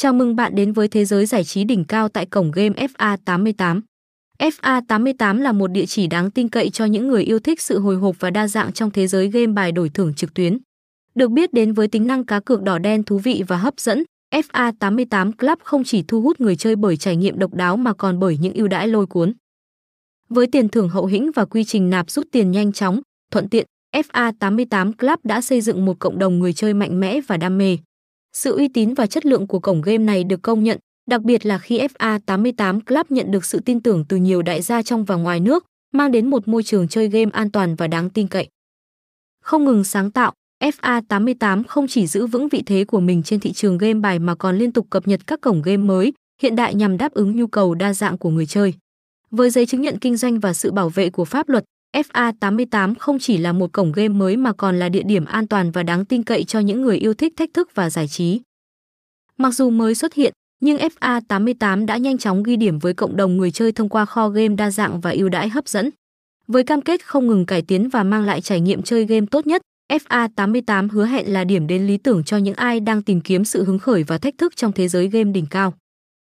Chào mừng bạn đến với thế giới giải trí đỉnh cao tại cổng game FA88. FA88 là một địa chỉ đáng tin cậy cho những người yêu thích sự hồi hộp và đa dạng trong thế giới game bài đổi thưởng trực tuyến. Được biết đến với tính năng cá cược đỏ đen thú vị và hấp dẫn, FA88 Club không chỉ thu hút người chơi bởi trải nghiệm độc đáo mà còn bởi những ưu đãi lôi cuốn. Với tiền thưởng hậu hĩnh và quy trình nạp rút tiền nhanh chóng, thuận tiện, FA88 Club đã xây dựng một cộng đồng người chơi mạnh mẽ và đam mê. Sự uy tín và chất lượng của cổng game này được công nhận, đặc biệt là khi FA88 Club nhận được sự tin tưởng từ nhiều đại gia trong và ngoài nước, mang đến một môi trường chơi game an toàn và đáng tin cậy. Không ngừng sáng tạo, FA88 không chỉ giữ vững vị thế của mình trên thị trường game bài mà còn liên tục cập nhật các cổng game mới, hiện đại nhằm đáp ứng nhu cầu đa dạng của người chơi. Với giấy chứng nhận kinh doanh và sự bảo vệ của pháp luật, FA88 không chỉ là một cổng game mới mà còn là địa điểm an toàn và đáng tin cậy cho những người yêu thích thách thức và giải trí. Mặc dù mới xuất hiện, nhưng FA88 đã nhanh chóng ghi điểm với cộng đồng người chơi thông qua kho game đa dạng và ưu đãi hấp dẫn. Với cam kết không ngừng cải tiến và mang lại trải nghiệm chơi game tốt nhất, FA88 hứa hẹn là điểm đến lý tưởng cho những ai đang tìm kiếm sự hứng khởi và thách thức trong thế giới game đỉnh cao.